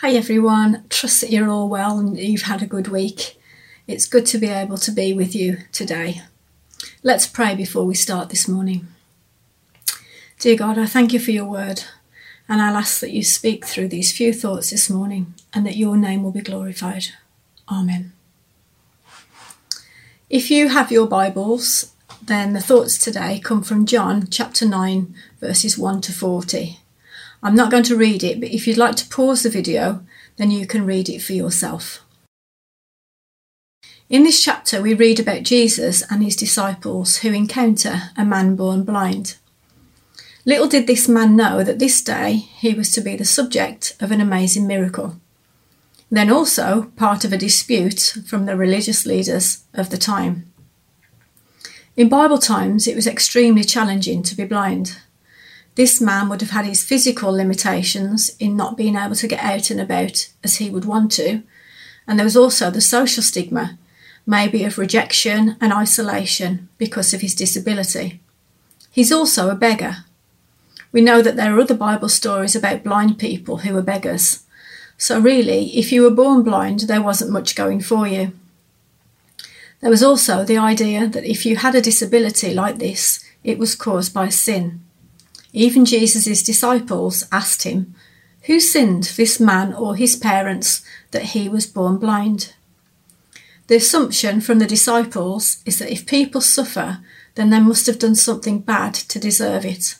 Hi everyone, trust that you're all well and you've had a good week. It's good to be able to be with you today. Let's pray before we start this morning. Dear God, I thank you for your word and I'll ask that you speak through these few thoughts this morning and that your name will be glorified. Amen. If you have your Bibles, then the thoughts today come from John chapter 9, verses 1 to 40. I'm not going to read it, but if you'd like to pause the video, then you can read it for yourself. In this chapter, we read about Jesus and his disciples who encounter a man born blind. Little did this man know that this day he was to be the subject of an amazing miracle. Then also part of a dispute from the religious leaders of the time. In Bible times, it was extremely challenging to be blind. This man would have had his physical limitations in not being able to get out and about as he would want to, and there was also the social stigma, maybe of rejection and isolation because of his disability. He's also a beggar. We know that there are other Bible stories about blind people who were beggars. So, really, if you were born blind, there wasn't much going for you. There was also the idea that if you had a disability like this, it was caused by sin. Even Jesus' disciples asked him, Who sinned, this man or his parents, that he was born blind? The assumption from the disciples is that if people suffer, then they must have done something bad to deserve it.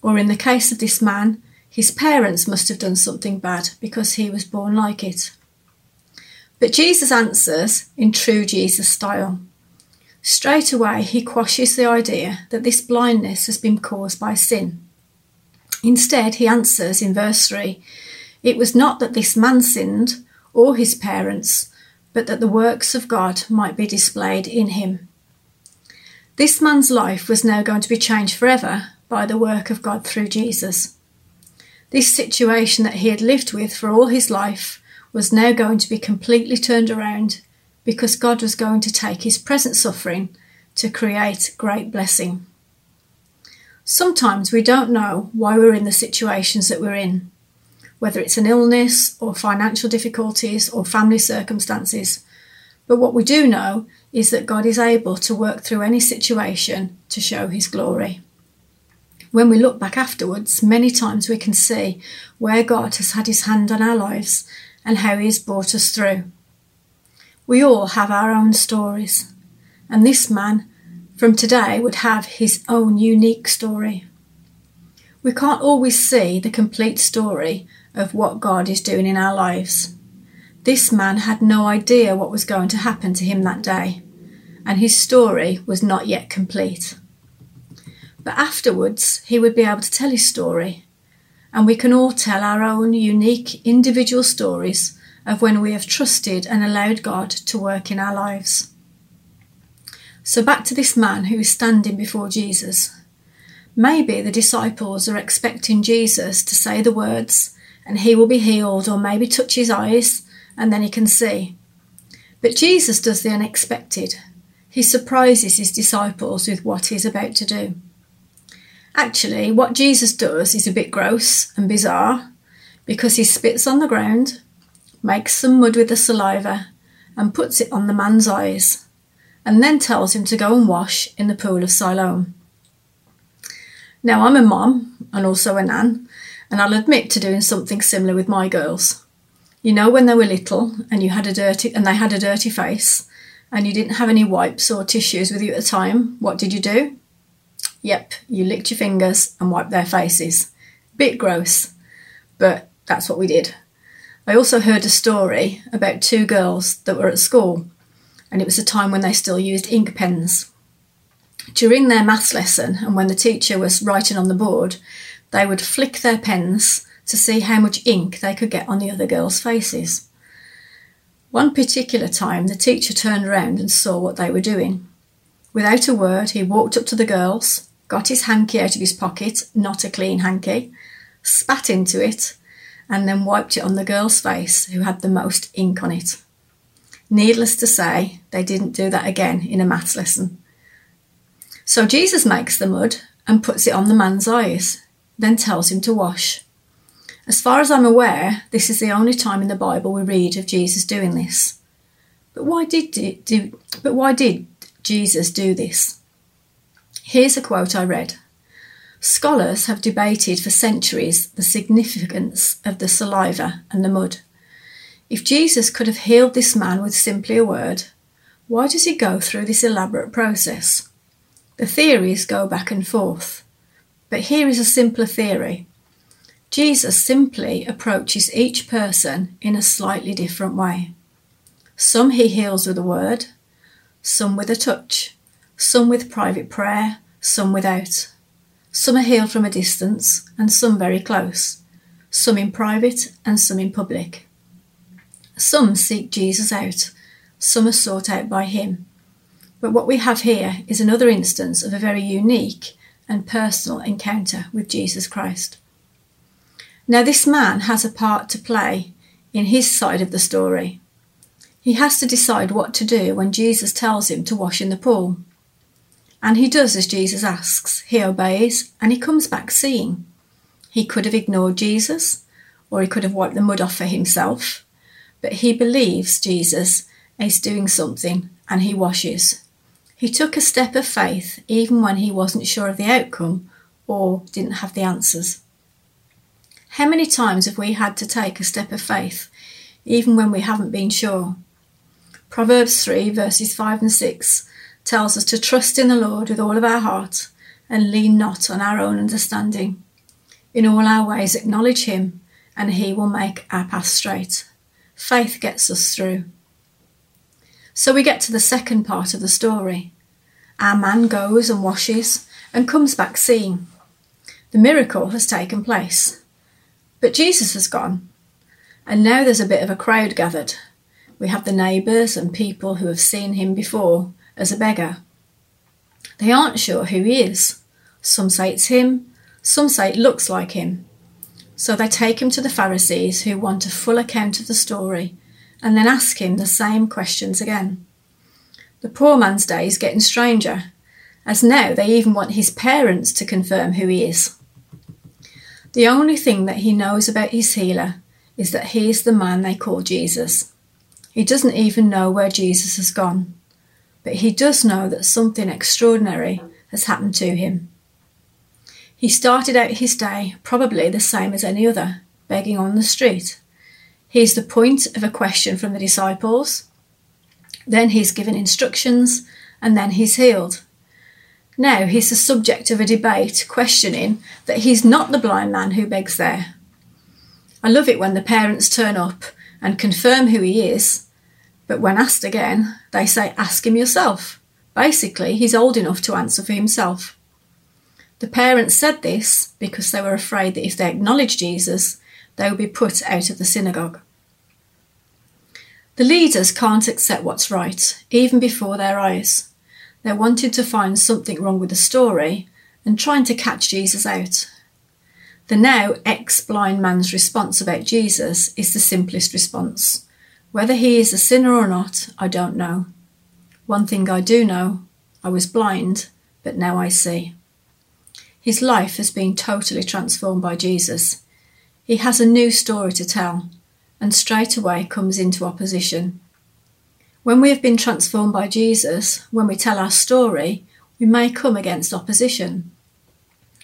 Or in the case of this man, his parents must have done something bad because he was born like it. But Jesus answers in true Jesus style. Straight away, he quashes the idea that this blindness has been caused by sin. Instead, he answers in verse 3 It was not that this man sinned, or his parents, but that the works of God might be displayed in him. This man's life was now going to be changed forever by the work of God through Jesus. This situation that he had lived with for all his life was now going to be completely turned around because God was going to take his present suffering to create great blessing. Sometimes we don't know why we're in the situations that we're in, whether it's an illness or financial difficulties or family circumstances. But what we do know is that God is able to work through any situation to show his glory. When we look back afterwards, many times we can see where God has had his hand on our lives and how he has brought us through. We all have our own stories, and this man from today would have his own unique story. We can't always see the complete story of what God is doing in our lives. This man had no idea what was going to happen to him that day, and his story was not yet complete. But afterwards, he would be able to tell his story, and we can all tell our own unique individual stories of when we have trusted and allowed God to work in our lives. So, back to this man who is standing before Jesus. Maybe the disciples are expecting Jesus to say the words and he will be healed, or maybe touch his eyes and then he can see. But Jesus does the unexpected. He surprises his disciples with what he's about to do. Actually, what Jesus does is a bit gross and bizarre because he spits on the ground makes some mud with the saliva, and puts it on the man's eyes, and then tells him to go and wash in the pool of Siloam. Now, I'm a mom and also a nan, and I'll admit to doing something similar with my girls. You know, when they were little and you had a dirty and they had a dirty face, and you didn't have any wipes or tissues with you at the time, what did you do? Yep, you licked your fingers and wiped their faces. Bit gross, but that's what we did. I also heard a story about two girls that were at school, and it was a time when they still used ink pens. During their maths lesson, and when the teacher was writing on the board, they would flick their pens to see how much ink they could get on the other girls' faces. One particular time, the teacher turned around and saw what they were doing. Without a word, he walked up to the girls, got his hanky out of his pocket, not a clean hanky, spat into it, and then wiped it on the girl's face who had the most ink on it. Needless to say, they didn't do that again in a maths lesson. So Jesus makes the mud and puts it on the man's eyes, then tells him to wash. As far as I'm aware, this is the only time in the Bible we read of Jesus doing this. But why did do, but why did Jesus do this? Here's a quote I read. Scholars have debated for centuries the significance of the saliva and the mud. If Jesus could have healed this man with simply a word, why does he go through this elaborate process? The theories go back and forth. But here is a simpler theory. Jesus simply approaches each person in a slightly different way. Some he heals with a word, some with a touch, some with private prayer, some without. Some are healed from a distance, and some very close, some in private and some in public. Some seek Jesus out, some are sought out by him. But what we have here is another instance of a very unique and personal encounter with Jesus Christ. Now, this man has a part to play in his side of the story. He has to decide what to do when Jesus tells him to wash in the pool. And he does as Jesus asks. He obeys and he comes back seeing. He could have ignored Jesus or he could have wiped the mud off for himself, but he believes Jesus is doing something and he washes. He took a step of faith even when he wasn't sure of the outcome or didn't have the answers. How many times have we had to take a step of faith even when we haven't been sure? Proverbs 3 verses 5 and 6 tells us to trust in the Lord with all of our heart and lean not on our own understanding. In all our ways, acknowledge Him, and He will make our path straight. Faith gets us through. So we get to the second part of the story. Our man goes and washes and comes back seeing. The miracle has taken place. But Jesus has gone. And now there's a bit of a crowd gathered. We have the neighbours and people who have seen him before as a beggar. They aren't sure who he is. Some say it's him, some say it looks like him. So they take him to the Pharisees who want a full account of the story and then ask him the same questions again. The poor man's day is getting stranger, as now they even want his parents to confirm who he is. The only thing that he knows about his healer is that he is the man they call Jesus. He doesn't even know where Jesus has gone but he does know that something extraordinary has happened to him. He started out his day probably the same as any other, begging on the street. He's the point of a question from the disciples, then he's given instructions, and then he's healed. Now he's the subject of a debate questioning that he's not the blind man who begs there. I love it when the parents turn up and confirm who he is but when asked again, they say, ask him yourself. Basically, he's old enough to answer for himself. The parents said this because they were afraid that if they acknowledged Jesus, they would be put out of the synagogue. The leaders can't accept what's right, even before their eyes. They're wanting to find something wrong with the story and trying to catch Jesus out. The now ex blind man's response about Jesus is the simplest response whether he is a sinner or not, I don't know. One thing I do know I was blind, but now I see. His life has been totally transformed by Jesus. He has a new story to tell, and straight away comes into opposition. When we have been transformed by Jesus, when we tell our story, we may come against opposition.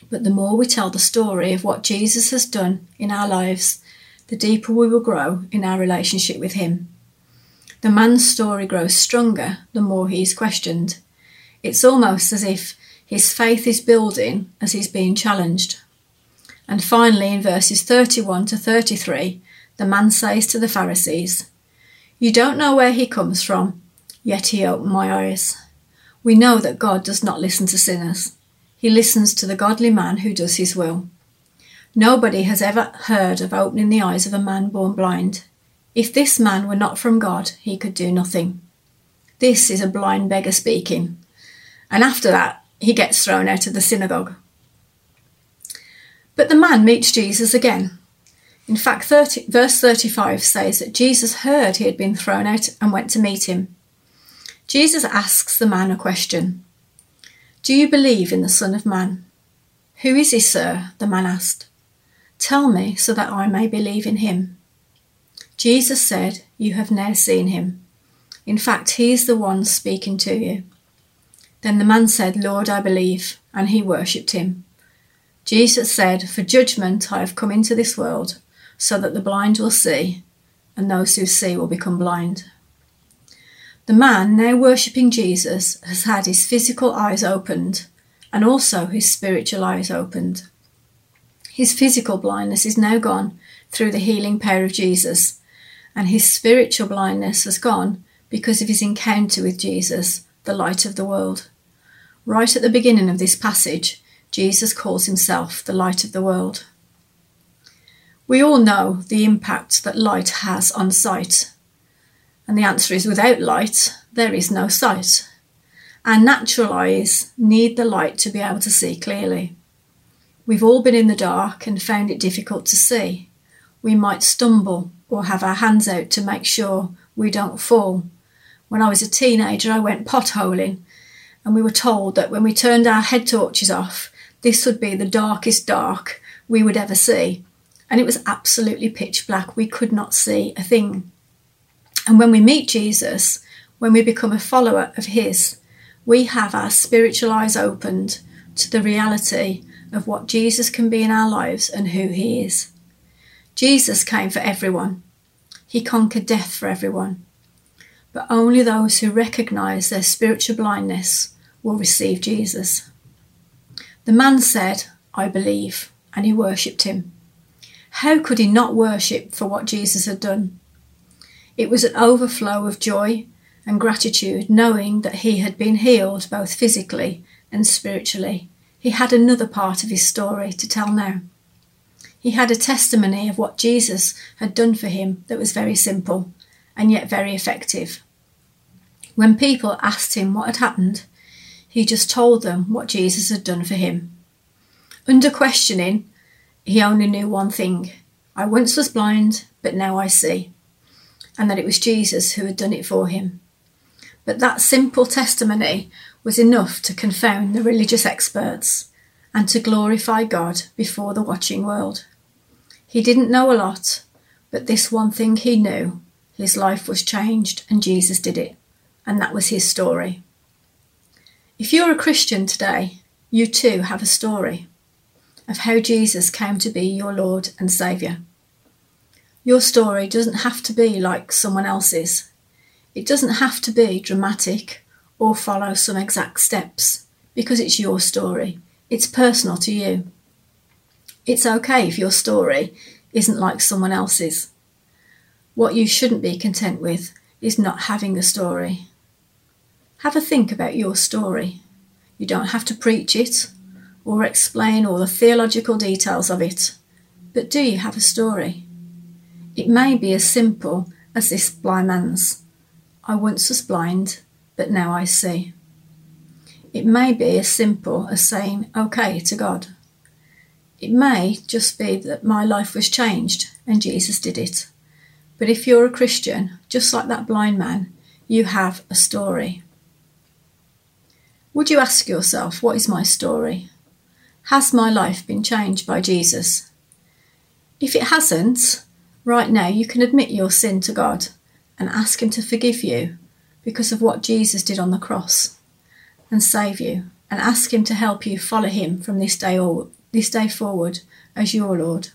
But the more we tell the story of what Jesus has done in our lives, the deeper we will grow in our relationship with Him. The man's story grows stronger the more he is questioned. It's almost as if his faith is building as he's being challenged. And finally, in verses 31 to 33, the man says to the Pharisees, You don't know where he comes from, yet he opened my eyes. We know that God does not listen to sinners. He listens to the godly man who does his will. Nobody has ever heard of opening the eyes of a man born blind. If this man were not from God, he could do nothing. This is a blind beggar speaking. And after that, he gets thrown out of the synagogue. But the man meets Jesus again. In fact, 30, verse 35 says that Jesus heard he had been thrown out and went to meet him. Jesus asks the man a question Do you believe in the Son of Man? Who is he, sir? the man asked. Tell me so that I may believe in him. Jesus said, You have now seen him. In fact, he is the one speaking to you. Then the man said, Lord, I believe, and he worshipped him. Jesus said, For judgment I have come into this world, so that the blind will see, and those who see will become blind. The man, now worshipping Jesus, has had his physical eyes opened and also his spiritual eyes opened. His physical blindness is now gone through the healing power of Jesus, and his spiritual blindness has gone because of his encounter with Jesus, the light of the world. Right at the beginning of this passage, Jesus calls himself the light of the world. We all know the impact that light has on sight. And the answer is without light, there is no sight. Our natural eyes need the light to be able to see clearly. We've all been in the dark and found it difficult to see. We might stumble or have our hands out to make sure we don't fall. When I was a teenager, I went potholing, and we were told that when we turned our head torches off, this would be the darkest dark we would ever see. And it was absolutely pitch black. We could not see a thing. And when we meet Jesus, when we become a follower of His, we have our spiritual eyes opened to the reality of what Jesus can be in our lives and who He is. Jesus came for everyone, He conquered death for everyone. But only those who recognise their spiritual blindness will receive Jesus. The man said, I believe, and he worshipped him. How could he not worship for what Jesus had done? It was an overflow of joy and gratitude, knowing that he had been healed both physically and spiritually. He had another part of his story to tell now. He had a testimony of what Jesus had done for him that was very simple and yet very effective. When people asked him what had happened, he just told them what Jesus had done for him. Under questioning, he only knew one thing I once was blind, but now I see, and that it was Jesus who had done it for him. But that simple testimony was enough to confound the religious experts and to glorify God before the watching world. He didn't know a lot, but this one thing he knew his life was changed and Jesus did it, and that was his story. If you're a Christian today, you too have a story of how Jesus came to be your Lord and Saviour. Your story doesn't have to be like someone else's. It doesn't have to be dramatic or follow some exact steps because it's your story. It's personal to you. It's okay if your story isn't like someone else's. What you shouldn't be content with is not having a story. Have a think about your story. You don't have to preach it or explain all the theological details of it, but do you have a story? It may be as simple as this blind man's. I once was blind, but now I see. It may be as simple as saying okay to God. It may just be that my life was changed and Jesus did it. But if you're a Christian, just like that blind man, you have a story. Would you ask yourself, what is my story? Has my life been changed by Jesus? If it hasn't, right now you can admit your sin to God and ask Him to forgive you because of what Jesus did on the cross and save you and ask him to help you follow him from this day or this day forward as your Lord.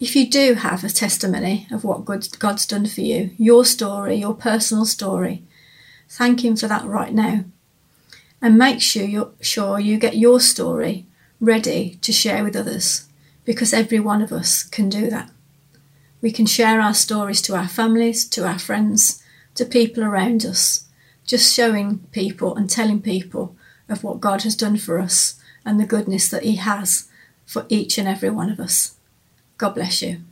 If you do have a testimony of what God's done for you, your story, your personal story, thank him for that right now. And make sure you're sure you get your story ready to share with others because every one of us can do that. We can share our stories to our families, to our friends, to people around us, just showing people and telling people of what God has done for us and the goodness that He has for each and every one of us. God bless you.